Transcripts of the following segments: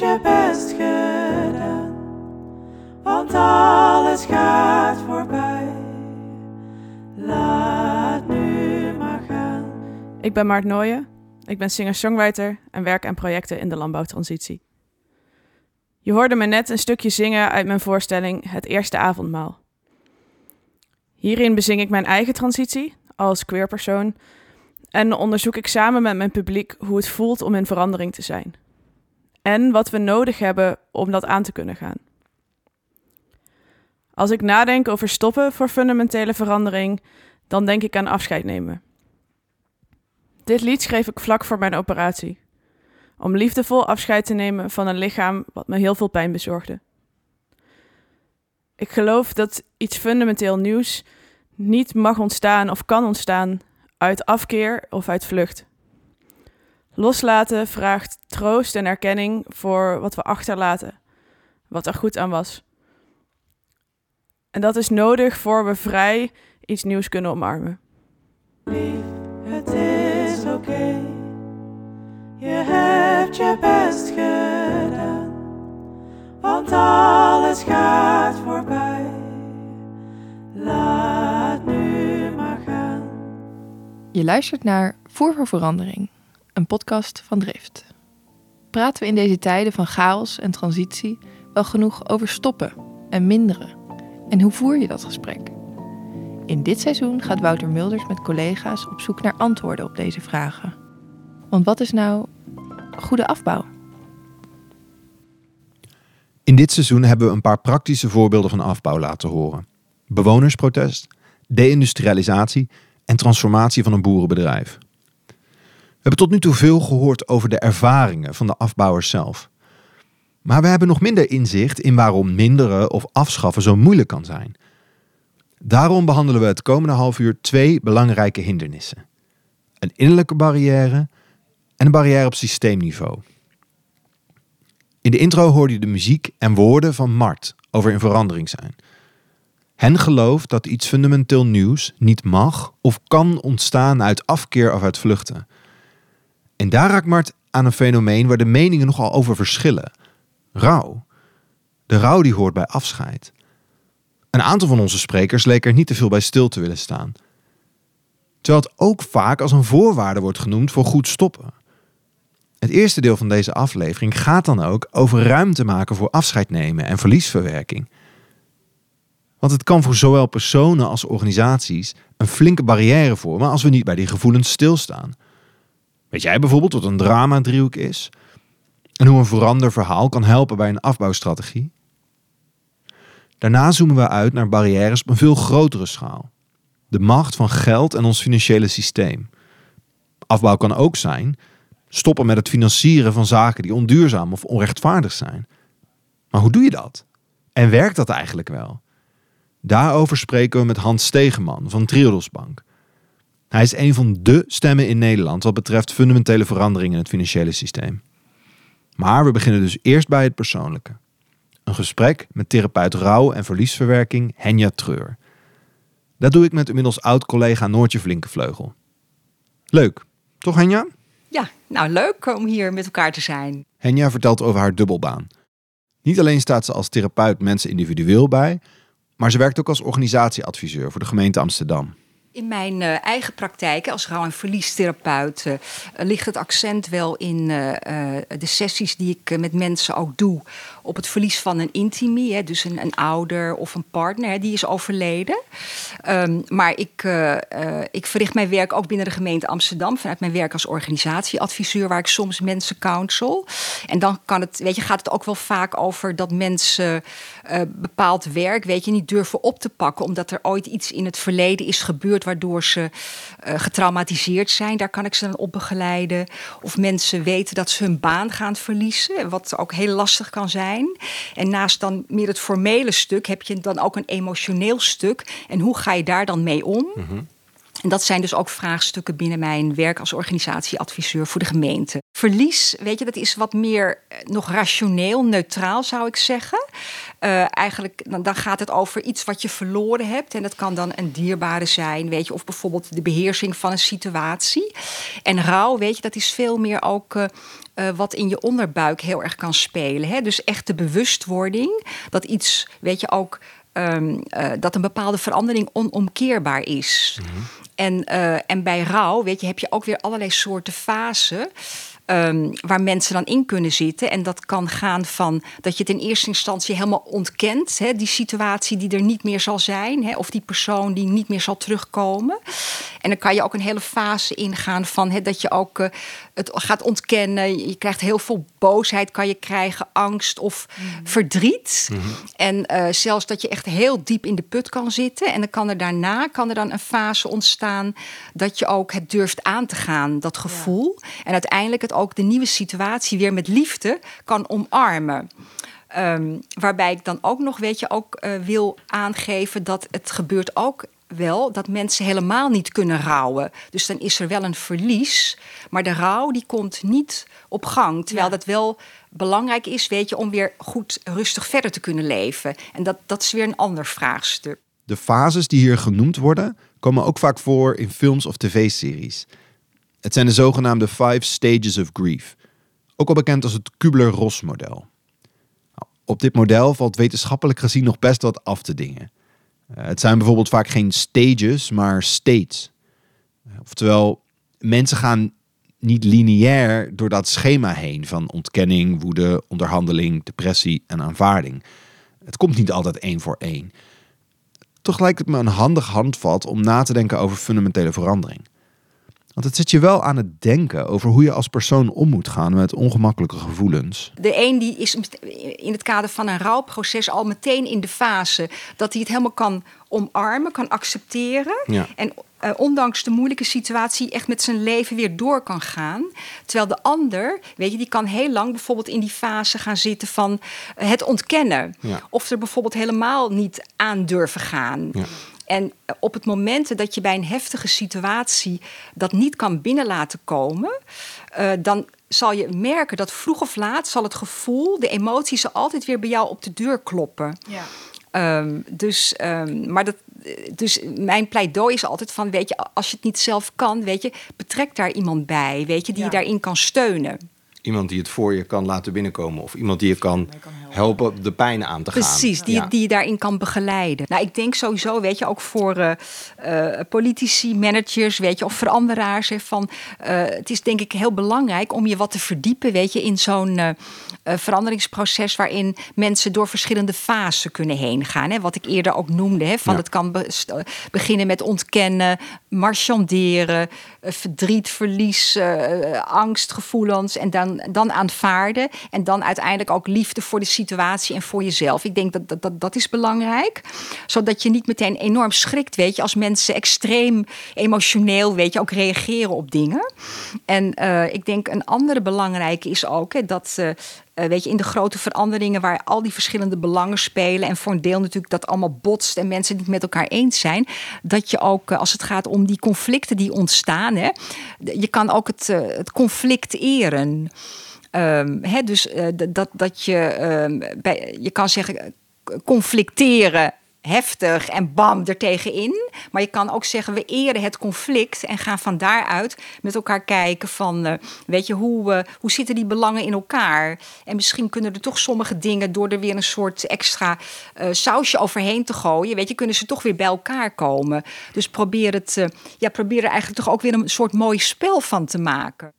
je best gedaan, want alles gaat voorbij. Laat nu maar gaan. Ik ben Maart Nooyen. Ik ben singer-songwriter en werk aan projecten in de landbouwtransitie. Je hoorde me net een stukje zingen uit mijn voorstelling Het Eerste Avondmaal. Hierin bezing ik mijn eigen transitie als queerpersoon en onderzoek ik samen met mijn publiek hoe het voelt om in verandering te zijn. En wat we nodig hebben om dat aan te kunnen gaan. Als ik nadenk over stoppen voor fundamentele verandering, dan denk ik aan afscheid nemen. Dit lied schreef ik vlak voor mijn operatie. Om liefdevol afscheid te nemen van een lichaam wat me heel veel pijn bezorgde. Ik geloof dat iets fundamenteel nieuws niet mag ontstaan of kan ontstaan uit afkeer of uit vlucht. Loslaten vraagt troost en erkenning voor wat we achterlaten, wat er goed aan was. En dat is nodig voor we vrij iets nieuws kunnen omarmen. Lief, het is oké. Je hebt je best gedaan, want alles gaat voorbij. Laat nu maar gaan. Je luistert naar Voer voor Verandering, een podcast van Drift. Praten we in deze tijden van chaos en transitie wel genoeg over stoppen en minderen? En hoe voer je dat gesprek? In dit seizoen gaat Wouter Mulders met collega's op zoek naar antwoorden op deze vragen. Want wat is nou goede afbouw? In dit seizoen hebben we een paar praktische voorbeelden van afbouw laten horen. Bewonersprotest, deindustrialisatie en transformatie van een boerenbedrijf. We hebben tot nu toe veel gehoord over de ervaringen van de afbouwers zelf. Maar we hebben nog minder inzicht in waarom minderen of afschaffen zo moeilijk kan zijn. Daarom behandelen we het komende half uur twee belangrijke hindernissen: een innerlijke barrière en een barrière op systeemniveau. In de intro hoorde je de muziek en woorden van Mart over in verandering zijn. Hen gelooft dat iets fundamenteel nieuws niet mag of kan ontstaan uit afkeer of uit vluchten. En daar raakt Mart aan een fenomeen waar de meningen nogal over verschillen. Rouw. De rouw die hoort bij afscheid. Een aantal van onze sprekers leek er niet te veel bij stil te willen staan. Terwijl het ook vaak als een voorwaarde wordt genoemd voor goed stoppen. Het eerste deel van deze aflevering gaat dan ook over ruimte maken voor afscheid nemen en verliesverwerking. Want het kan voor zowel personen als organisaties een flinke barrière vormen als we niet bij die gevoelens stilstaan. Weet jij bijvoorbeeld wat een drama-driehoek is? En hoe een veranderverhaal kan helpen bij een afbouwstrategie? Daarna zoomen we uit naar barrières op een veel grotere schaal. De macht van geld en ons financiële systeem. Afbouw kan ook zijn stoppen met het financieren van zaken die onduurzaam of onrechtvaardig zijn. Maar hoe doe je dat? En werkt dat eigenlijk wel? Daarover spreken we met Hans Stegeman van Triodos Bank. Hij is een van de stemmen in Nederland wat betreft fundamentele veranderingen in het financiële systeem. Maar we beginnen dus eerst bij het persoonlijke. Een gesprek met therapeut rouw en verliesverwerking Henja Treur. Dat doe ik met inmiddels oud-collega Noortje Flinkevleugel. Leuk, toch Henja? Ja, nou leuk om hier met elkaar te zijn. Henja vertelt over haar dubbelbaan. Niet alleen staat ze als therapeut mensen individueel bij, maar ze werkt ook als organisatieadviseur voor de gemeente Amsterdam. In mijn uh, eigen praktijk als rouw- en verliestherapeut uh, ligt het accent wel in uh, de sessies die ik met mensen ook doe op het verlies van een intimie, hè, dus een, een, ouder of een partner, hè, die is overleden. Um, maar ik, ik verricht mijn werk ook binnen de gemeente Amsterdam vanuit mijn werk als organisatieadviseur, waar ik soms mensen counsel. En dan kan het, weet je, gaat het ook wel vaak over dat mensen bepaald werk, weet je, niet durven op te pakken, omdat er ooit iets in het verleden is gebeurd waardoor ze uh, getraumatiseerd zijn. Daar kan ik ze dan op begeleiden. Of mensen weten dat ze hun baan gaan verliezen, wat ook heel lastig kan zijn. En naast dan meer het formele stuk heb je dan ook een emotioneel stuk. En hoe ga je daar dan mee om? Mm -hmm. En dat zijn dus ook vraagstukken binnen mijn werk als organisatieadviseur voor de gemeente. Verlies, weet je, dat is wat meer nog rationeel, neutraal zou ik zeggen. Eh, eigenlijk, dan, dan gaat het over iets wat je verloren hebt. En dat kan dan een dierbare zijn, weet je, of bijvoorbeeld de beheersing van een situatie. En rouw, weet je, dat is veel meer ook. eh, eh, wat in je onderbuik heel erg kan spelen. Hè? Dus echt de bewustwording dat iets, weet je ook, ehm, eh, dat een bepaalde verandering onomkeerbaar is. En, eh, en bij rouw, weet je, heb je ook weer allerlei soorten fasen. Ehm, waar mensen dan in kunnen zitten. En dat kan gaan van dat je het in eerste instantie helemaal ontkent. Hè, die situatie die er niet meer zal zijn. Hè, of die persoon die niet meer zal terugkomen. En dan kan je ook een hele fase ingaan van hè, dat je ook eh, het gaat ontkennen. Je krijgt heel veel boosheid, kan je krijgen, angst of verdriet. En eh, zelfs dat je echt heel diep in de put kan zitten. En dan kan er daarna kan er dan een fase ontstaan dat je ook het durft aan te gaan, dat gevoel. En uiteindelijk het ook de nieuwe situatie weer met liefde kan omarmen. Ehm, waarbij ik dan ook nog, weet je, ook eh, wil aangeven dat het gebeurt ook wel dat mensen helemaal niet kunnen rouwen. Dus dan is er wel een verlies, maar de rouw die komt niet op gang. Terwijl dat wel belangrijk is, weet je, om weer goed rustig verder te kunnen leven. En dat, dat is weer een ander vraagstuk. De fases die hier genoemd worden, komen ook vaak voor in films of tv-series. Het zijn de zogenaamde Five Stages of Grief, ook al bekend als het Kubler-Ross-model. Nou, Op dit model valt wetenschappelijk gezien nog best wat af te dingen. Eh, Het zijn bijvoorbeeld vaak geen stages, maar states. Eh, Oftewel, mensen gaan niet lineair door dat schema heen van ontkenning, woede, onderhandeling, depressie en aanvaarding. Het komt niet altijd één voor één. Toch lijkt het me een handig handvat om na te denken over fundamentele verandering. Want het zet je wel aan het denken over hoe je als persoon om moet gaan met ongemakkelijke gevoelens. De een die is in het kader van een rouwproces al meteen in de fase dat hij het helemaal kan omarmen, kan accepteren. Ja. En eh, ondanks de moeilijke situatie echt met zijn leven weer door kan gaan. Terwijl de ander, weet je, die kan heel lang bijvoorbeeld in die fase gaan zitten van eh, het ontkennen. Ja. Of er bijvoorbeeld helemaal niet aan durven gaan. Ja. En op het moment dat je bij een heftige situatie dat niet kan binnen laten komen, eh, dan zal je merken dat vroeg of laat zal het gevoel, de emotie zal altijd weer bij jou op de deur kloppen. Ja. Ehm, dus, ehm, maar dat, dus mijn pleidooi is altijd van, weet je, als je het niet zelf kan, weet je, betrek daar iemand bij, weet je, die je daarin kan steunen. Iemand die het voor je kan laten binnenkomen. Of iemand die je kan helpen de pijn aan te gaan. Precies, die, Ja. die je daarin kan begeleiden. Nou, ik denk sowieso, weet je, ook voor eh, eh, politici, managers, weet je, of veranderaars. Hè, van, eh, het is denk ik heel belangrijk om je wat te verdiepen, weet je, in zo'n veranderingsproces waarin mensen door verschillende fasen kunnen heen gaan. Hè, wat ik eerder ook noemde, hè, van Ja. het kan beginnen met ontkennen, marchanderen, eh, verdriet, verlies, eh, angstgevoelens en dan, dan aanvaarden en dan uiteindelijk ook liefde voor de situatie en voor jezelf. Ik denk dat dat, dat, dat is belangrijk, zodat je niet meteen enorm schrikt, weet je, als mensen extreem emotioneel, weet je, ook reageren op dingen. En eh, ik denk een andere belangrijke is ook hè, dat eh, eh, weet je, in de grote veranderingen waar al die verschillende belangen spelen en voor een deel natuurlijk dat allemaal botst en mensen niet met elkaar eens zijn, dat je ook eh, als het gaat om die conflicten die ontstaan, hè, je kan ook het, eh, het conflict eren. Ehm, hè, dus dat, dat je, ehm, bij, je kan zeggen, conflicteren heftig en bam er tegenin. Maar je kan ook zeggen, we eren het conflict en gaan van daaruit met elkaar kijken van, eh, weet je, hoe, eh, hoe zitten die belangen in elkaar? En misschien kunnen er toch sommige dingen door er weer een soort extra eh, sausje overheen te gooien, weet je, kunnen ze toch weer bij elkaar komen. Dus probeer het, ja, probeer er eigenlijk toch ook weer een soort mooi spel van te maken.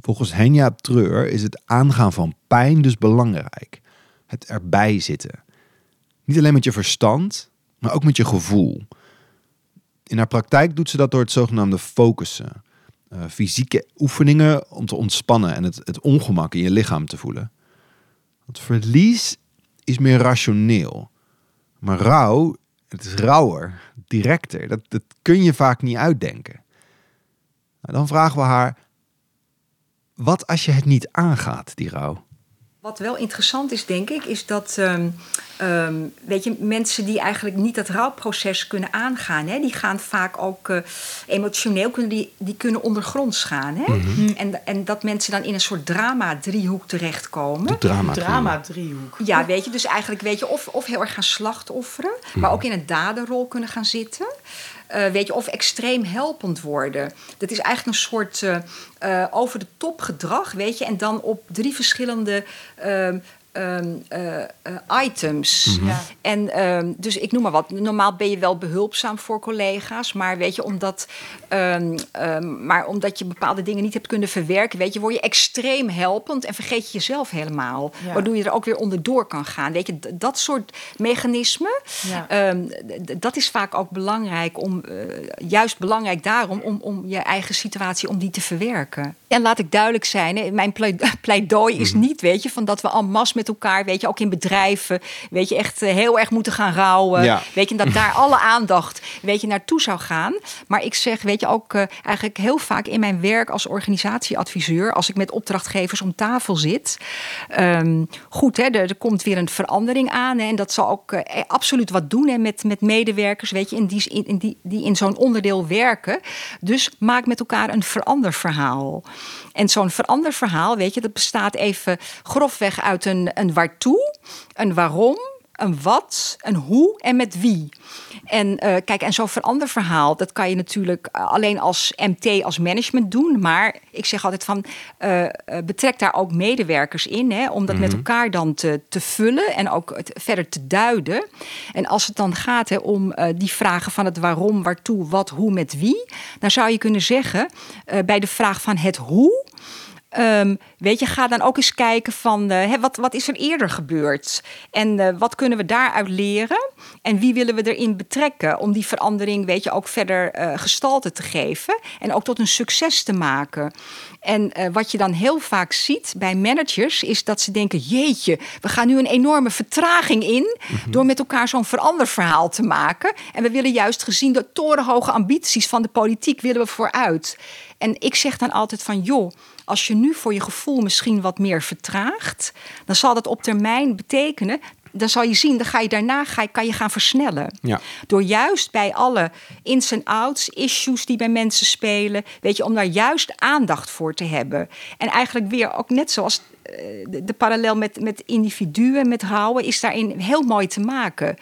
Volgens Henja Treur is het aangaan van pijn dus belangrijk. Het erbij zitten. Niet alleen met je verstand, maar ook met je gevoel. In haar praktijk doet ze dat door het zogenaamde focussen. Eh, fysieke oefeningen om te ontspannen en het, het ongemak in je lichaam te voelen. Want verlies is meer rationeel. Maar rouw, het is rauwer, directer. Dat, dat kun je vaak niet uitdenken. Nou, dan vragen we haar, wat als je het niet aangaat, die rouw? Wat wel interessant is, denk ik, is dat ehm, ehm, weet je, mensen die eigenlijk niet dat rouwproces kunnen aangaan, hè, die gaan vaak ook eh, emotioneel kunnen die, die kunnen ondergronds gaan. Hè? Mhm. en, en dat mensen dan in een soort drama-driehoek terechtkomen. De drama. Drama-driehoek. Ja, weet je, dus eigenlijk weet je, of, of heel erg gaan slachtofferen, maar ook in een daderrol kunnen gaan zitten. Eh, je, of extreem helpend worden. Dat is eigenlijk een soort eh, eh, over de top gedrag, weet je, en dan op drie verschillende. Ehm, eh, eh, items. Ja. En ehm, dus ik noem maar wat. Normaal ben je wel behulpzaam voor collega's, maar weet je, omdat, ehm, maar omdat je bepaalde dingen niet hebt kunnen verwerken, weet je, word je extreem helpend en vergeet je jezelf helemaal. Ja. Waardoor je er ook weer onderdoor kan gaan. Weet je, dat soort mechanismen, Ja. ehm, dat is vaak ook belangrijk om, eh, juist belangrijk daarom, om, om je eigen situatie, om die te verwerken. En laat ik duidelijk zijn, hè, mijn plei- pleidooi is niet, weet je, van dat we en masse met elkaar, weet je, ook in bedrijven, weet je, echt eh, heel erg moeten gaan rouwen. Ja. Weet je, dat daar alle aandacht, weet je, naartoe zou gaan. Maar ik zeg, weet je, ook eh, eigenlijk heel vaak in mijn werk als organisatieadviseur, als ik met opdrachtgevers om tafel zit. ehm, goed, hè, er, er komt weer een verandering aan. Hè, en dat zal ook eh, absoluut wat doen hè, met, met medewerkers, weet je, in die, in, in die, die in zo'n onderdeel werken. Dus maak met elkaar een veranderverhaal. En zo'n veranderverhaal, weet je, dat bestaat even grofweg uit een, een waartoe, een waarom, een wat, een hoe en met wie. En eh, kijk, en zo'n veranderverhaal, dat kan je natuurlijk eh, alleen als MT, als management doen. Maar ik zeg altijd van, eh, betrek daar ook medewerkers in, hè, om dat met elkaar dan te, te vullen en ook het verder te duiden. En als het dan gaat hè, om die vragen van het waarom, waartoe, wat, hoe, met wie, dan zou je kunnen zeggen bij de vraag van het hoe. Ehm, weet je, ga dan ook eens kijken van eh, wat, wat is er eerder gebeurd? En eh, wat kunnen we daaruit leren? En wie willen we erin betrekken om die verandering, weet je, ook verder eh, gestalte te geven en ook tot een succes te maken? En wat je dan heel vaak ziet bij managers is dat ze denken: jeetje, we gaan nu een enorme vertraging in door met elkaar zo'n veranderverhaal te maken. En we willen juist gezien de torenhoge ambities van de politiek willen we vooruit. En ik zeg dan altijd van joh, als je nu voor je gevoel misschien wat meer vertraagt, dan zal dat op termijn betekenen. Dan zal je zien, dan ga je daarna ga je, kan je gaan versnellen. Ja. Door juist bij alle ins en outs, issues die bij mensen spelen, weet je, om daar juist aandacht voor te hebben. En eigenlijk weer ook net zoals eh, de, de parallel met, met individuen, met rouwen, is daarin heel mooi te maken.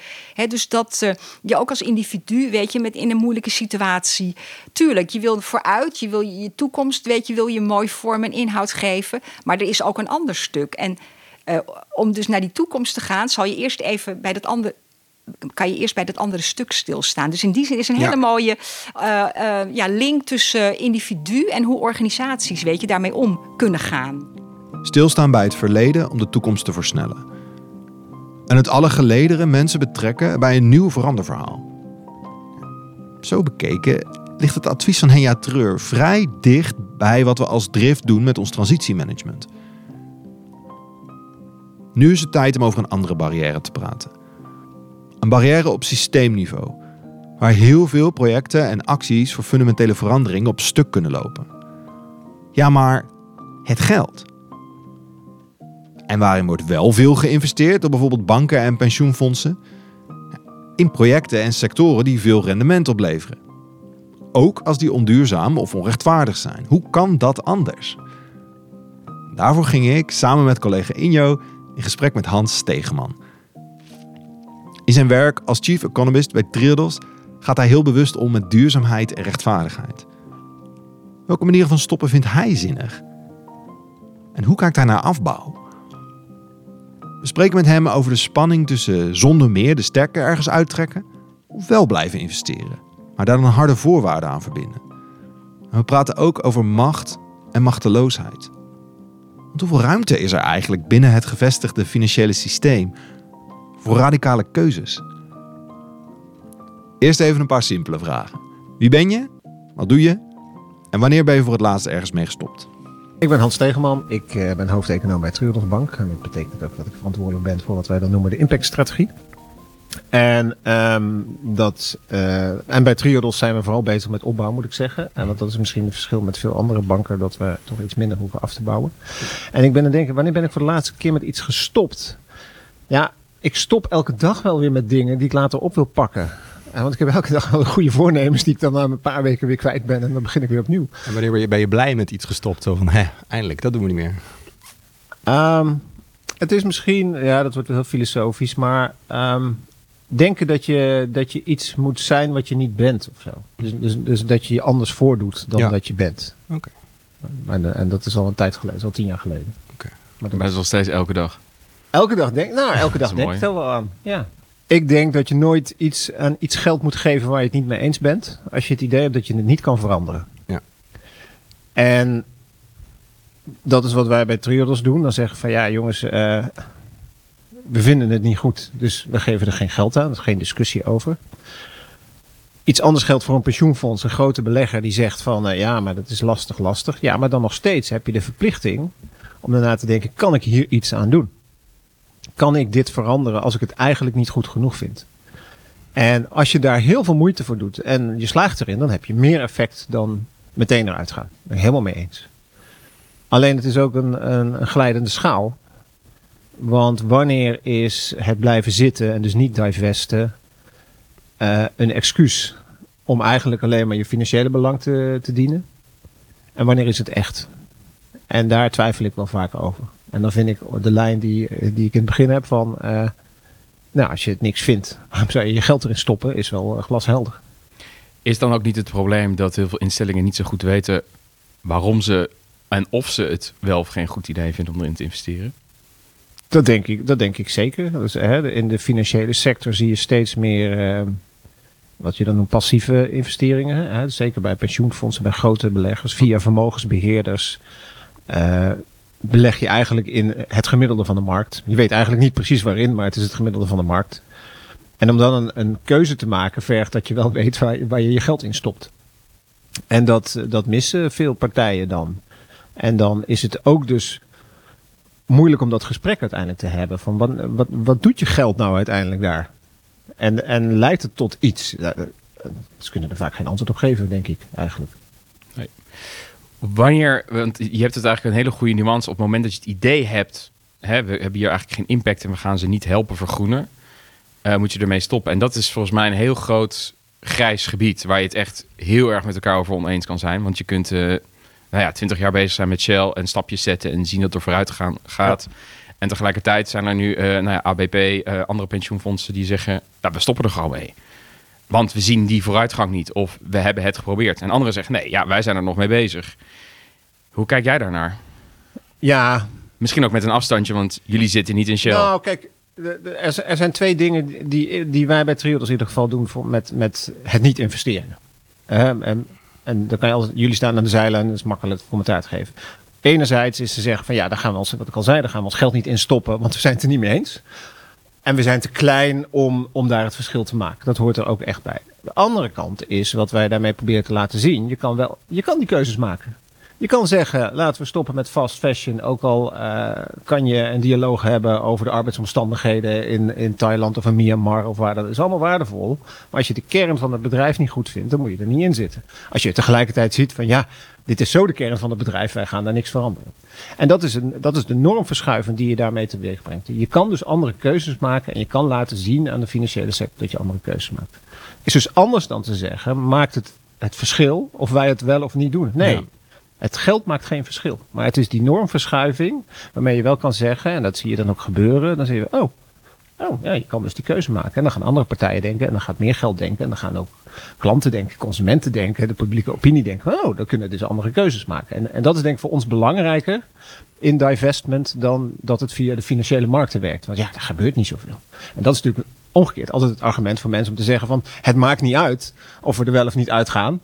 Dus dat eh, je ook als individu, weet je, met in een moeilijke situatie, tuurlijk, je wil vooruit, je wil je, je toekomst, weet je, wil je mooi vorm en inhoud geven, maar er is ook een ander stuk. En eh, om dus naar die toekomst te gaan, zal je eerst even bij dat andere kan je eerst bij dat andere stuk stilstaan. Dus in die zin is een Ja. hele mooie eh, eh, ja, link tussen individu en hoe organisaties weet je, daarmee om kunnen gaan. Stilstaan bij het verleden om de toekomst te versnellen. En het alle gelederen mensen betrekken bij een nieuw veranderverhaal. Zo bekeken ligt het advies van Henja Treur vrij dicht bij wat we als drift doen met ons transitiemanagement. Nu is het tijd om over een andere barrière te praten. Een barrière op systeemniveau, waar heel veel projecten en acties voor fundamentele verandering op stuk kunnen lopen. Ja, maar het geld. En waarin wordt wel veel geïnvesteerd door bijvoorbeeld banken en pensioenfondsen? In projecten en sectoren die veel rendement opleveren. Ook als die onduurzaam of onrechtvaardig zijn. Hoe kan dat anders? Daarvoor ging ik samen met collega Injo in gesprek met Hans Stegeman. In zijn werk als chief economist bij Triodos gaat hij heel bewust om met duurzaamheid en rechtvaardigheid. Welke manier van stoppen vindt hij zinnig? En hoe kijkt hij naar afbouw? We spreken met hem over de spanning tussen zonder meer de sterke ergens uittrekken of wel blijven investeren, maar daar dan harde voorwaarden aan verbinden. En we praten ook over macht en machteloosheid. Hoeveel ruimte is er eigenlijk binnen het gevestigde financiële systeem voor radicale keuzes? Eerst even een paar simpele vragen. Wie ben je? Wat doe je? En wanneer ben je voor het laatst ergens mee gestopt? Ik ben Hans Stegeman, ik eh, ben hoofdeconoom bij Triodos Bank. En dat betekent ook dat ik verantwoordelijk ben voor wat wij dan noemen de impactstrategie. En, ehm, dat, eh, en bij Triodos zijn we vooral bezig met opbouw, moet ik zeggen. En want dat is misschien het verschil met veel andere banken, dat we toch iets minder hoeven af te bouwen. En ik ben aan het denken, wanneer ben ik voor de laatste keer met iets gestopt? Ja, ik stop elke dag wel weer met dingen die ik later op wil pakken. En want ik heb elke dag wel goede voornemens die ik dan na een paar weken weer kwijt ben. En dan begin ik weer opnieuw. En wanneer ben je, ben je blij met iets gestopt? Zo van, hè, eindelijk, dat doen we niet meer. Ehm, het is misschien, ja, dat wordt heel filosofisch, maar ehm, denken dat je, dat je iets moet zijn wat je niet bent of zo. Dus, dus, dus dat je je anders voordoet dan Ja. dat je bent. Oké. En, eh, en dat is al een tijd geleden, al tien jaar geleden. Oké. Maar dat- Maar dat is nog steeds elke dag. elke dag denk, nou, elke dag is denk mooi. ik er wel aan. Ja. Ik denk dat je nooit iets aan iets geld moet geven waar je het niet mee eens bent. Als je het idee hebt dat je het niet kan veranderen. Ja. En dat is wat wij bij Triodos doen. Dan zeggen we van ja jongens, eh, we vinden het niet goed. Dus we geven er geen geld aan. Er is geen discussie over. Iets anders geldt voor een pensioenfonds. Een grote belegger die zegt van eh, ja maar dat is lastig, lastig. Ja maar dan nog steeds heb je de verplichting om daarna te denken kan ik hier iets aan doen? kan ik dit veranderen als ik het eigenlijk niet goed genoeg vind? En als je daar heel veel moeite voor doet en je slaagt erin, dan heb je meer effect dan meteen eruit gaan. Ben ik helemaal mee eens. Alleen het is ook een, een, een glijdende schaal. Want wanneer is het blijven zitten en dus niet divesten eh, een excuus om eigenlijk alleen maar je financiële belang te, te dienen? En wanneer is het echt? En daar twijfel ik wel vaak over. En dan vind ik de lijn die, die ik in het begin heb van... eh, nou, als je het niks vindt, waarom zou je je geld erin stoppen? Is wel eh, glashelder. Is dan ook niet het probleem dat heel veel instellingen niet zo goed weten waarom ze en of ze het wel of geen goed idee vinden om erin te investeren? Dat denk ik, dat denk ik zeker. Dus, hè, in de financiële sector zie je steeds meer... eh, wat je dan noemt passieve investeringen. Hè? Zeker bij pensioenfondsen, bij grote beleggers. Via vermogensbeheerders eh, beleg je eigenlijk in het gemiddelde van de markt. Je weet eigenlijk niet precies waarin, maar het is het gemiddelde van de markt. En om dan een, een keuze te maken, vergt dat je wel weet waar, waar je je geld in stopt. En dat, dat missen veel partijen dan. En dan is het ook dus moeilijk om dat gesprek uiteindelijk te hebben. Van wat, wat, wat doet je geld nou uiteindelijk daar? En, en leidt het tot iets? Eh, Ze kunnen er vaak geen antwoord op geven, denk ik eigenlijk. Wanneer, want je hebt het eigenlijk een hele goede nuance op het moment dat je het idee hebt, hè, we hebben hier eigenlijk geen impact en we gaan ze niet helpen vergroenen, eh, moet je ermee stoppen. En dat is volgens mij een heel groot grijs gebied waar je het echt heel erg met elkaar over oneens kan zijn. Want je kunt eh nou ja, twintig jaar bezig zijn met Shell en stapjes zetten en zien dat er vooruit gaan, gaat. En tegelijkertijd zijn er nu eh, nou ja, ABP, eh, andere pensioenfondsen die zeggen, nou, we stoppen er gewoon mee. Want we zien die vooruitgang niet. Of we hebben het geprobeerd. En anderen zeggen, nee, ja, wij zijn er nog mee bezig. Hoe kijk jij daarnaar? Ja, Misschien ook met een afstandje, want jullie zitten niet in Shell. Nou, kijk, er, zijn twee dingen die, die wij bij Triodos in ieder geval doen voor, met, met het niet investeren. Ehm, en, en dan kan je altijd, jullie staan aan de zijlijn, dat is makkelijk commentaar te geven. Enerzijds is ze zeggen van ja, daar gaan we ons, wat ik al zei, daar gaan we ons geld niet in stoppen, want we zijn het er niet mee eens. En we zijn te klein om, om daar het verschil te maken. Dat hoort er ook echt bij. De andere kant is wat wij daarmee proberen te laten zien. Je kan, wel, je kan die keuzes maken. Je kan zeggen, laten we stoppen met fast fashion. Ook al eh, kan je een dialoog hebben over de arbeidsomstandigheden in, in Thailand of in Myanmar of waar. Dat is allemaal waardevol. Maar als je de kern van het bedrijf niet goed vindt, dan moet je er niet in zitten. Als je tegelijkertijd ziet van ja, dit is zo de kern van het bedrijf, wij gaan daar niks veranderen. En dat is, een, dat is de normverschuiving die je daarmee teweeg brengt. Je kan dus andere keuzes maken en je kan laten zien aan de financiële sector dat je andere keuzes maakt. Is dus anders dan te zeggen, maakt het het verschil of wij het wel of niet doen? Nee. Het geld maakt geen verschil. Maar het is die normverschuiving waarmee je wel kan zeggen, en dat zie je dan ook gebeuren, dan zie je, oh, oh ja, je kan dus die keuze maken. En dan gaan andere partijen denken, en dan gaat meer geld denken, en dan gaan ook klanten denken, consumenten denken, de publieke opinie denken, oh, dan kunnen dus andere keuzes maken. En, en dat is denk ik voor ons belangrijker in divestment dan dat het via de financiële markten werkt. Want ja, er gebeurt niet zoveel. En dat is natuurlijk omgekeerd altijd het argument voor mensen om te zeggen van, het maakt niet uit of we er wel of niet uitgaan.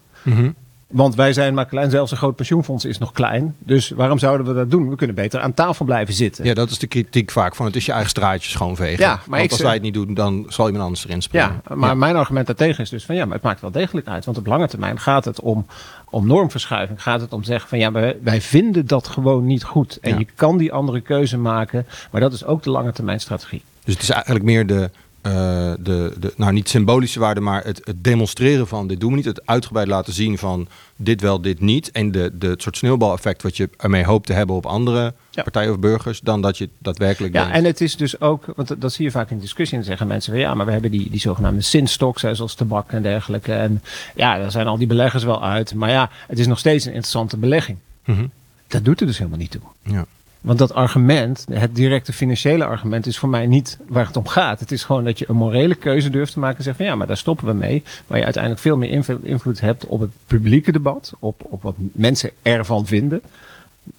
Want wij zijn maar klein, zelfs een groot pensioenfonds is nog klein. Dus waarom zouden we dat doen? We kunnen beter aan tafel blijven zitten. Ja, dat is de kritiek vaak van het is je eigen straatje schoonvegen. Ja, maar Want als wij het niet doen, dan zal iemand anders erin springen. Ja, maar mijn argument daartegen is dus van ja, maar het maakt wel degelijk uit. Want op lange termijn gaat het om, om normverschuiving. Gaat het om zeggen van ja, wij, wij vinden dat gewoon niet goed. En Ja. je kan die andere keuze maken. Maar dat is ook de lange termijn strategie. Dus het is eigenlijk meer de eh, de, de, nou niet symbolische waarde, maar het, het demonstreren van dit doen we niet. Het uitgebreid laten zien van dit wel, dit niet. En de, de, het soort sneeuwbaleffect wat je ermee hoopt te hebben op andere Ja. partijen of burgers, dan dat je daadwerkelijk Ja, denkt. en het is dus ook, want dat- dat zie je vaak in discussie. En zeggen mensen van ja, maar we hebben die, die zogenaamde sinstocks, zoals tabak en dergelijke. En ja, daar zijn al die beleggers wel uit. Maar ja, het is nog steeds een interessante belegging. Mhm. Dat doet er dus helemaal niet toe. Ja. Want dat argument, het directe financiële argument, is voor mij niet waar het om gaat. Het is gewoon dat je een morele keuze durft te maken en zegt van ja, maar daar stoppen we mee. Waar je uiteindelijk veel meer invloed, hebt op het publieke debat, op, op wat mensen ervan vinden,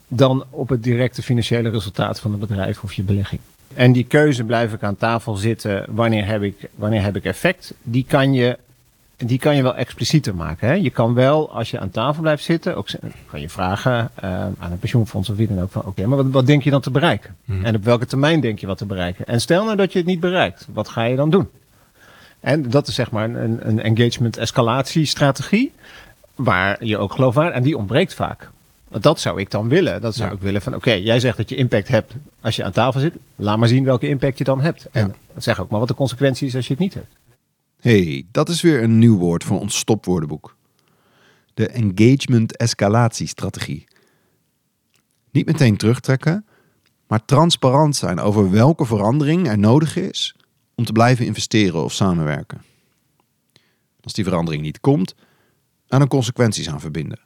dan op het directe financiële resultaat van het bedrijf of je belegging. En die keuze blijf ik aan tafel zitten, wanneer heb ik, wanneer heb ik effect, die kan je die kan je wel explicieter maken. Hè? Je kan wel, als je aan tafel blijft zitten, ook kan je vragen eh, aan een pensioenfonds of wie dan ook van, oké, maar wat, wat denk je dan te bereiken? En op welke termijn denk je wat te bereiken? En stel nou dat je het niet bereikt, wat ga je dan doen? En dat is zeg maar een, een engagement escalatiestrategie, waar je ook geloofwaardig, en die ontbreekt vaak. Dat zou ik dan willen. Dat zou Ja. ik willen van, oké, jij zegt dat je impact hebt als je aan tafel zit. Laat maar zien welke impact je dan hebt. En zeg ook maar wat de consequentie is als je het niet hebt. Hey, dat is weer een nieuw woord voor ons stopwoordenboek. De engagement escalatiestrategie. Niet meteen terugtrekken, maar transparant zijn over welke verandering er nodig is om te blijven investeren of samenwerken. Als die verandering niet komt, aan er consequenties aan verbinden.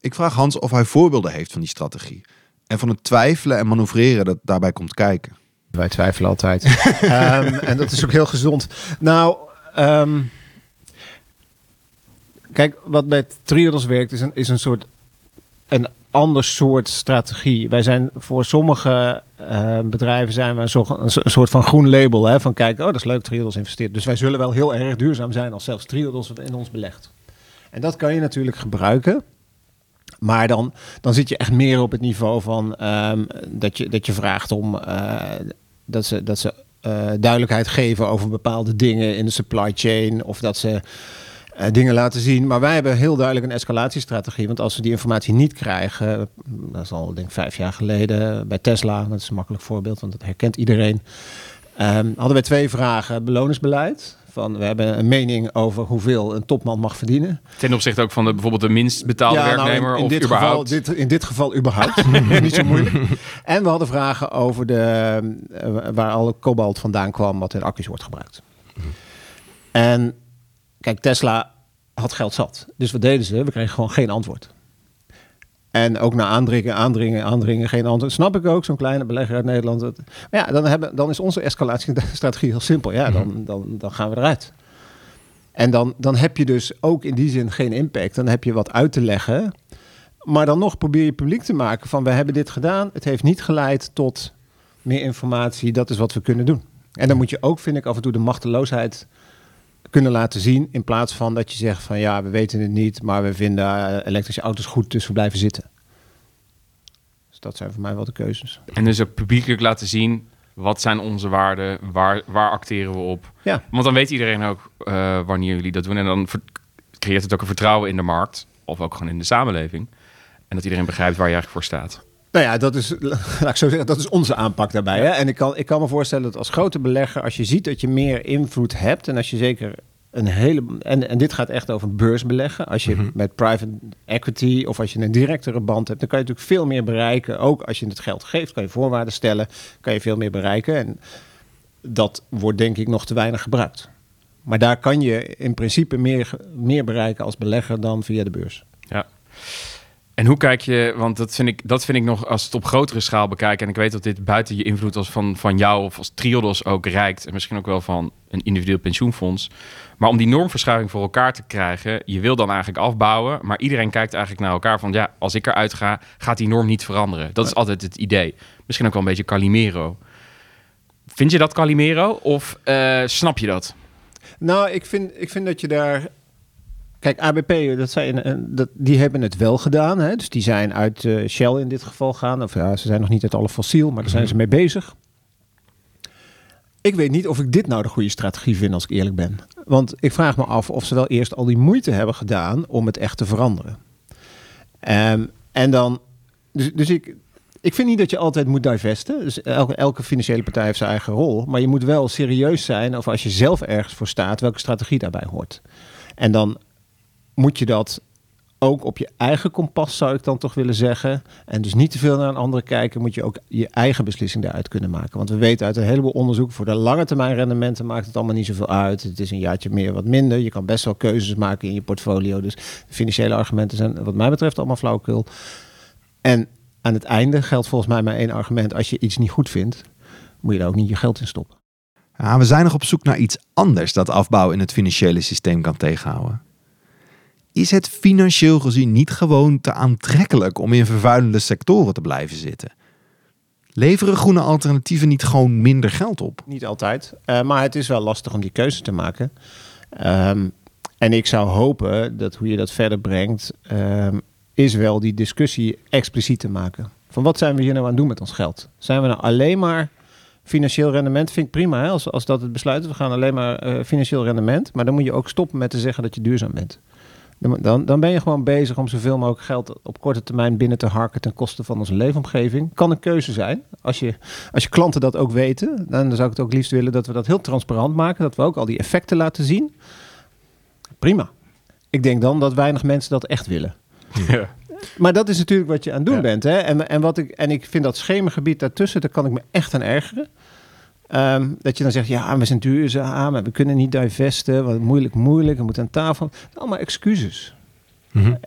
Ik vraag Hans of hij voorbeelden heeft van die strategie en van het twijfelen en manoeuvreren dat daarbij komt kijken. Wij twijfelen altijd. Ehm, en dat is ook heel gezond. Nou, ehm, kijk, wat bij Triodos werkt is een, is een soort een ander soort strategie. Wij zijn voor sommige eh, bedrijven zijn we een, soort- een, van groen label. Hè, van kijk, oh dat is leuk, Triodos investeert. Dus wij zullen wel heel erg duurzaam zijn als zelfs Triodos in ons belegt. En dat kan je natuurlijk gebruiken. Maar dan, dan zit je echt meer op het niveau van ehm, dat, je, dat je vraagt om eh, dat ze, dat ze eh, duidelijkheid geven over bepaalde dingen in de supply chain. Of dat ze eh, dingen laten zien. Maar wij hebben heel duidelijk een escalatiestrategie. Want als we die informatie niet krijgen, dat is al denk vijf jaar geleden bij Tesla, dat is een makkelijk voorbeeld, want dat herkent iedereen. Ehm, hadden wij twee vragen. Beloningsbeleid. Van, we hebben een mening over hoeveel een topman mag verdienen. Ten opzichte ook van de, bijvoorbeeld de minst betaalde Ja, nou, werknemer in, in of dit überhaupt. Geval, dit, in dit geval überhaupt. Niet zo moeilijk. En we hadden vragen over de, eh, waar alle kobalt vandaan kwam wat in accu's wordt gebruikt. En kijk, Tesla had geld zat. Dus wat deden ze? We kregen gewoon geen antwoord. En ook na aandringen, aandringen, aandringen, geen antwoord. Snap ik ook, zo'n kleine belegger uit Nederland. Dat- Maar ja, dan, hebben, dan is onze escalatiestrategie heel simpel. Ja, dan, dan, dan gaan we eruit. En dan, dan heb je dus ook in die zin geen impact. Dan heb je wat uit te leggen. Maar dan nog probeer je publiek te maken van... we hebben dit gedaan, het heeft niet geleid tot meer informatie. Dat is wat we kunnen doen. En dan moet je ook, vind ik, af en toe de machteloosheid kunnen laten zien... in plaats van dat je zegt van ja, we weten het niet... maar we vinden eh, elektrische auto's goed, dus we blijven zitten. Dus dat zijn voor mij wel de keuzes. En dus ook publiekelijk laten zien, wat zijn onze waarden, waar, waar acteren we op. Ja. Want dan weet iedereen ook eh, wanneer jullie dat doen. En dan creëert het ook een vertrouwen in de markt, of ook gewoon in de samenleving. En dat iedereen begrijpt waar je eigenlijk voor staat. Nou ja, dat is, laat ik zo zeggen, dat is onze aanpak daarbij. Hè? En ik kan, ik kan me voorstellen dat als grote belegger, als je ziet dat je meer invloed hebt en als je zeker een hele. En, en dit gaat echt over beursbeleggen. Als je met private equity of als je een directere band hebt, dan kan je natuurlijk veel meer bereiken. Ook als je het geld geeft, kan je voorwaarden stellen, kan je veel meer bereiken. En dat wordt denk ik nog te weinig gebruikt. Maar daar kan je in principe meer, meer bereiken als belegger dan via de beurs. Ja. En hoe kijk je, want dat vind ik, dat vind ik nog als het op grotere schaal bekijken. En ik weet dat dit buiten je invloed als van, van jou of als Triodos ook reikt. En misschien ook wel van een individueel pensioenfonds. Maar om die normverschuiving voor elkaar te krijgen, je wil dan eigenlijk afbouwen. Maar iedereen kijkt eigenlijk naar elkaar van ja, als ik eruit ga, gaat die norm niet veranderen. Dat is altijd het idee. Misschien ook wel een beetje Calimero. Vind je dat Calimero of eh, snap je dat? Nou, ik vind, ik vind dat je daar. Kijk, ABP, dat zijn, eh, dat, die hebben het wel gedaan. Hè? Dus die zijn uit eh, Shell in dit geval gaan. Of ja, ze zijn nog niet uit alle fossiel, maar daar zijn ze mee bezig. Ik weet niet of ik dit nou de goede strategie vind, als ik eerlijk ben. Want ik vraag me af of ze wel eerst al die moeite hebben gedaan om het echt te veranderen. Ehm, en dan, dus, dus ik, ik vind niet dat je altijd moet divesten. Dus elke, elke financiële partij heeft zijn eigen rol. Maar je moet wel serieus zijn, of als je zelf ergens voor staat, welke strategie daarbij hoort. En dan moet je dat ook op je eigen kompas, zou ik dan toch willen zeggen. En dus niet te veel naar een kijken, moet je ook je eigen beslissing daaruit kunnen maken. Want we weten uit een heleboel onderzoek, voor de lange termijn rendementen maakt het allemaal niet zoveel uit. Het is een jaartje meer, wat minder. Je kan best wel keuzes maken in je portfolio. Dus financiële argumenten zijn wat mij betreft allemaal flauwekul. En aan het einde geldt volgens mij maar één argument. Als je iets niet goed vindt, moet je daar ook niet je geld in stoppen. Ja, we zijn nog op zoek naar iets anders dat afbouw in het financiële systeem kan tegenhouden. Is het financieel gezien niet gewoon te aantrekkelijk om in vervuilende sectoren te blijven zitten? Leveren groene alternatieven niet gewoon minder geld op? Niet altijd, uh, maar het is wel lastig om die keuze te maken. Um, en ik zou hopen dat hoe je dat verder brengt, um, is wel die discussie expliciet te maken. Van wat zijn we hier nou aan het doen met ons geld? Zijn we nou alleen maar financieel rendement? Vind ik prima? Als, als dat het besluit. We gaan alleen maar uh, financieel rendement. Maar dan moet je ook stoppen met te zeggen dat je duurzaam bent. Dan, dan ben je gewoon bezig om zoveel mogelijk geld op korte termijn binnen te harken ten koste van onze leefomgeving. Kan een keuze zijn. Als je, als je klanten dat ook weten, dan zou ik het ook liefst willen dat we dat heel transparant maken. Dat we ook al die effecten laten zien. Prima. Ik denk dan dat weinig mensen dat echt willen. Ja. Maar dat is natuurlijk wat je aan het doen bent. Hè? En, en, wat ik, en ik vind dat schemergebied daartussen, daar kan ik me echt aan ergeren. Um, dat je dan zegt, ja, we zijn duurzaam, maar we kunnen niet divesten, wat moeilijk, moeilijk, we moeten aan tafel. Allemaal excuses. Mm -hmm.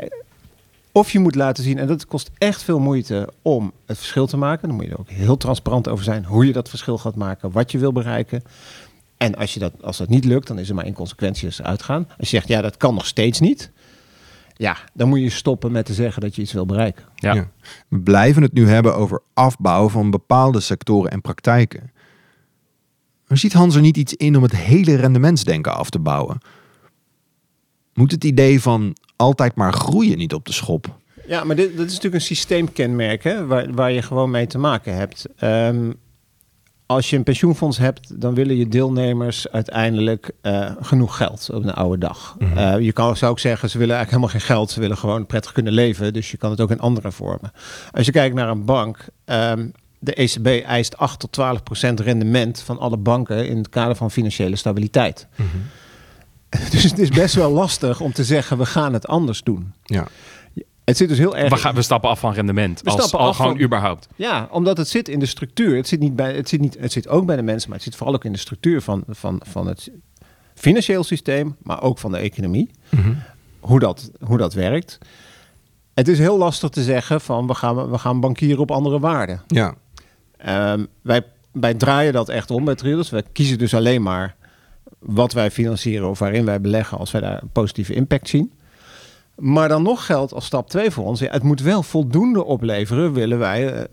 Of je moet laten zien, en dat kost echt veel moeite om het verschil te maken. Dan moet je er ook heel transparant over zijn hoe je dat verschil gaat maken, wat je wil bereiken. En als, je dat, als dat niet lukt, dan is er maar inconsequenties uitgaan. Als je zegt, ja, dat kan nog steeds niet. Ja, dan moet je stoppen met te zeggen dat je iets wil bereiken. Ja. ja. We blijven het nu hebben over afbouw van bepaalde sectoren en praktijken. Maar ziet Hans er niet iets in om het hele rendementsdenken af te bouwen? Moet het idee van altijd maar groeien niet op de schop? Ja, maar dit, dat is natuurlijk een systeemkenmerk hè, waar, waar je gewoon mee te maken hebt. Um, als je een pensioenfonds hebt, dan willen je deelnemers uiteindelijk uh, genoeg geld op een oude dag. Mm -hmm. uh, je kan, zou ook zeggen, ze willen eigenlijk helemaal geen geld. Ze willen gewoon prettig kunnen leven. Dus je kan het ook in andere vormen. Als je kijkt naar een bank, um, de ECB eist 8 tot 12 procent rendement van alle banken in het kader van financiële stabiliteit. Mm -hmm. Dus het is best wel lastig om te zeggen, we gaan het anders doen. Ja. Het zit dus heel erg. We, gaan, we stappen af van rendement. We als, stappen af gewoon van, überhaupt. Ja, omdat het zit in de structuur. Het zit, niet bij, het, zit niet, het zit ook bij de mensen, maar het zit vooral ook in de structuur van, van, van het financieel systeem, maar ook van de economie. Mm -hmm. hoe, dat, hoe dat werkt. Het is heel lastig te zeggen van we gaan, we gaan bankieren op andere waarden. Ja. Um, wij, wij draaien dat echt om bij Triodos. Wij kiezen dus alleen maar wat wij financieren of waarin wij beleggen als wij daar een positieve impact zien. Maar dan nog geldt als stap 2 voor ons. Ja, het moet wel voldoende opleveren. Willen wij uh,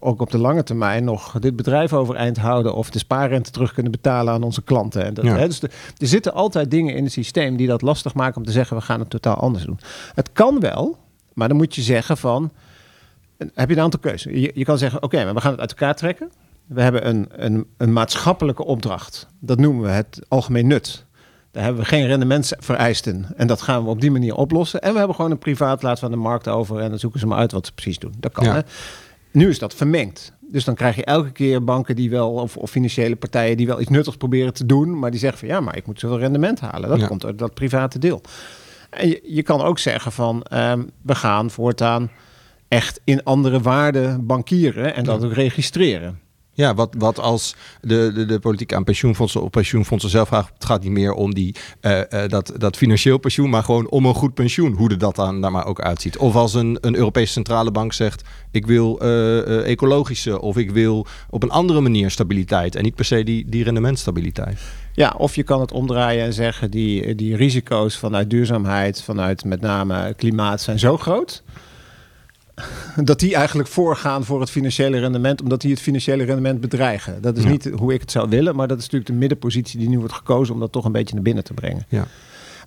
ook op de lange termijn nog dit bedrijf overeind houden. of de spaarrente terug kunnen betalen aan onze klanten. En dat, ja. hè, dus de, er zitten altijd dingen in het systeem die dat lastig maken om te zeggen: we gaan het totaal anders doen. Het kan wel, maar dan moet je zeggen van. Heb je een aantal keuzes? Je, je kan zeggen: oké, okay, maar we gaan het uit elkaar trekken. We hebben een, een, een maatschappelijke opdracht. Dat noemen we het algemeen nut. Daar hebben we geen rendementsvereisten. En dat gaan we op die manier oplossen. En we hebben gewoon een privaat, laten we aan de markt over. En dan zoeken ze maar uit wat ze precies doen. Dat kan. Ja. Hè? Nu is dat vermengd. Dus dan krijg je elke keer banken die wel, of, of, financiële partijen die wel iets nuttigs proberen te doen. Maar die zeggen van ja, maar ik moet zoveel rendement halen. Dat ja. komt uit dat private deel. En je, je kan ook zeggen van um, we gaan voortaan echt in andere waarden bankieren en dat ook registreren. Ja, wat, wat als de, de, de politiek aan pensioenfondsen of pensioenfondsen zelf vraagt, het gaat niet meer om die, uh, uh, dat, dat financieel pensioen, maar gewoon om een goed pensioen, hoe dat dan daar maar ook uitziet. Of als een, een Europese centrale bank zegt, ik wil uh, ecologische of ik wil op een andere manier stabiliteit en niet per se die, die rendementstabiliteit. Ja, of je kan het omdraaien en zeggen, die, die risico's vanuit duurzaamheid, vanuit met name klimaat zijn zo groot dat die eigenlijk voorgaan voor het financiële rendement, omdat die het financiële rendement bedreigen. Dat is ja. niet hoe ik het zou willen, maar dat is natuurlijk de middenpositie die nu wordt gekozen om dat toch een beetje naar binnen te brengen. Ja.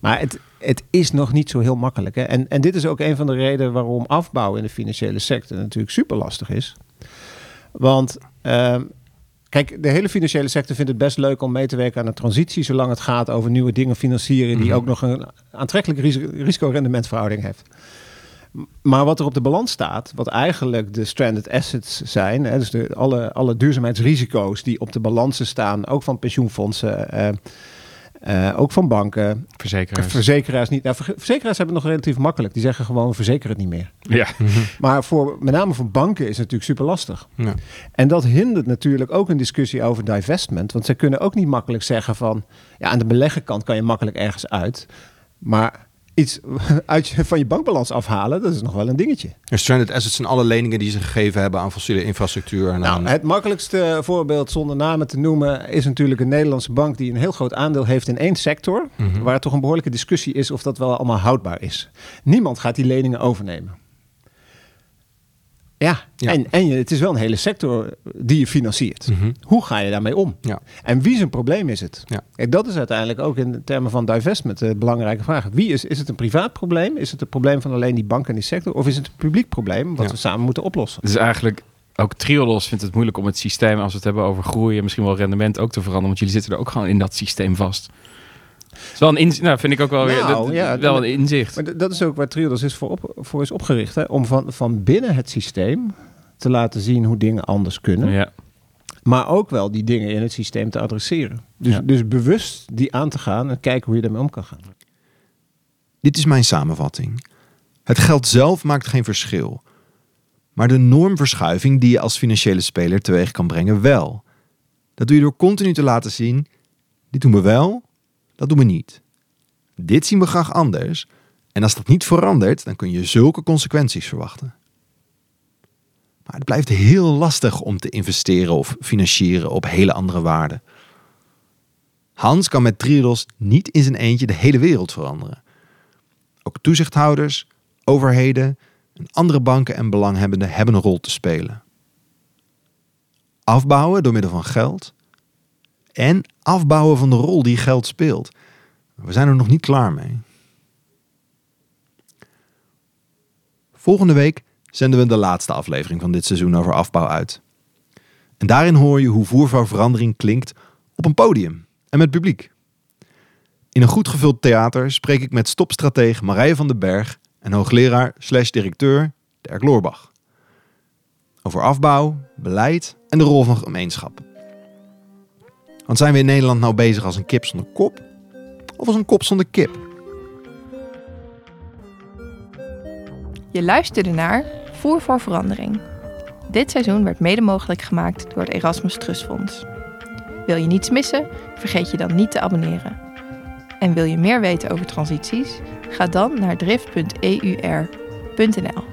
Maar het, het is nog niet zo heel makkelijk. Hè? En, en dit is ook een van de redenen waarom afbouw in de financiële sector natuurlijk super lastig is. Want uh, kijk, de hele financiële sector vindt het best leuk om mee te werken aan een transitie, zolang het gaat over nieuwe dingen financieren die mm -hmm. ook nog een aantrekkelijke risico-rendementverhouding heeft. Maar wat er op de balans staat, wat eigenlijk de stranded assets zijn, hè, dus de, alle, alle duurzaamheidsrisico's die op de balansen staan, ook van pensioenfondsen, eh, eh, ook van banken, Verzekeraars. verzekeraars niet. Nou, ver- verzekeraars hebben het nog relatief makkelijk. Die zeggen gewoon, we verzekeren het niet meer. ja. Maar voor, met name voor banken is het natuurlijk super lastig. Ja. En dat hindert natuurlijk ook een discussie over divestment. Want ze kunnen ook niet makkelijk zeggen van... ja, aan de beleggenkant kan je makkelijk ergens uit. Maar iets uit je, van je bankbalans afhalen, dat is nog wel een dingetje. En stranded assets zijn alle leningen die ze gegeven hebben aan fossiele infrastructuur. En aan, Nou, het makkelijkste voorbeeld zonder namen te noemen... is natuurlijk een Nederlandse bank die een heel groot aandeel heeft in één sector... Mhm. waar toch een behoorlijke discussie is of dat wel allemaal houdbaar is. Niemand gaat die leningen overnemen. Ja, Ja. En, en je, het is wel een hele sector die je financiert. Mhm. Hoe ga je daarmee om? Ja. En wie zijn probleem is het? Ja. Kijk, dat is uiteindelijk ook in de termen van divestment een belangrijke vraag. Wie is, is het een privaat probleem? Is het een probleem van alleen die bank en die sector? Of is het een publiek probleem wat Ja. we samen moeten oplossen? Is eigenlijk ook Triodos vindt het moeilijk om het systeem, als we het hebben over groei en misschien wel rendement, ook te veranderen. Want jullie zitten er ook gewoon in dat systeem vast. Is wel een inzicht, nou vind ik ook wel weer Nou, dat- ja, wel een inzicht. Maar dat is ook waar Triodos is voor, op, voor is opgericht. Hè? Om van, van binnen het systeem te laten zien hoe dingen anders kunnen. Ja. Maar ook wel die dingen in het systeem te adresseren. Dus, Ja. dus bewust die aan te gaan en kijken hoe je daarmee om kan gaan. Dit is mijn samenvatting. Het geld zelf maakt geen verschil. Maar de normverschuiving die je als financiële speler teweeg kan brengen wel. Dat doe je door continu te laten zien, dit doen we wel, dat doen we niet. Dit zien we graag anders. En als dat niet verandert, dan kun je zulke consequenties verwachten. Maar het blijft heel lastig om te investeren of financieren op hele andere waarden. Hans kan met Triodos niet in zijn eentje de hele wereld veranderen. Ook toezichthouders, overheden en andere banken en belanghebbenden hebben een rol te spelen. Afbouwen door middel van geld en afbouwen van de rol die geld speelt. We zijn er nog niet klaar mee. Volgende week zenden we de laatste aflevering van dit seizoen over afbouw uit. En daarin hoor je hoe Voervrouw Verandering klinkt op een podium en met publiek. In een goed gevuld theater spreek ik met stopstratege Marije van den Berg en hoogleraar slash directeur Dirk Loorbach. Over afbouw, beleid en de rol van gemeenschap. Want zijn we in Nederland nou bezig als een kip zonder kop? Of als een kop zonder kip? Je luisterde naar Voer voor Verandering. Dit seizoen werd mede mogelijk gemaakt door het Erasmus Trust Fonds. Wil je niets missen? Vergeet je dan niet te abonneren. En wil je meer weten over transities? Ga dan naar drift.eur.nl.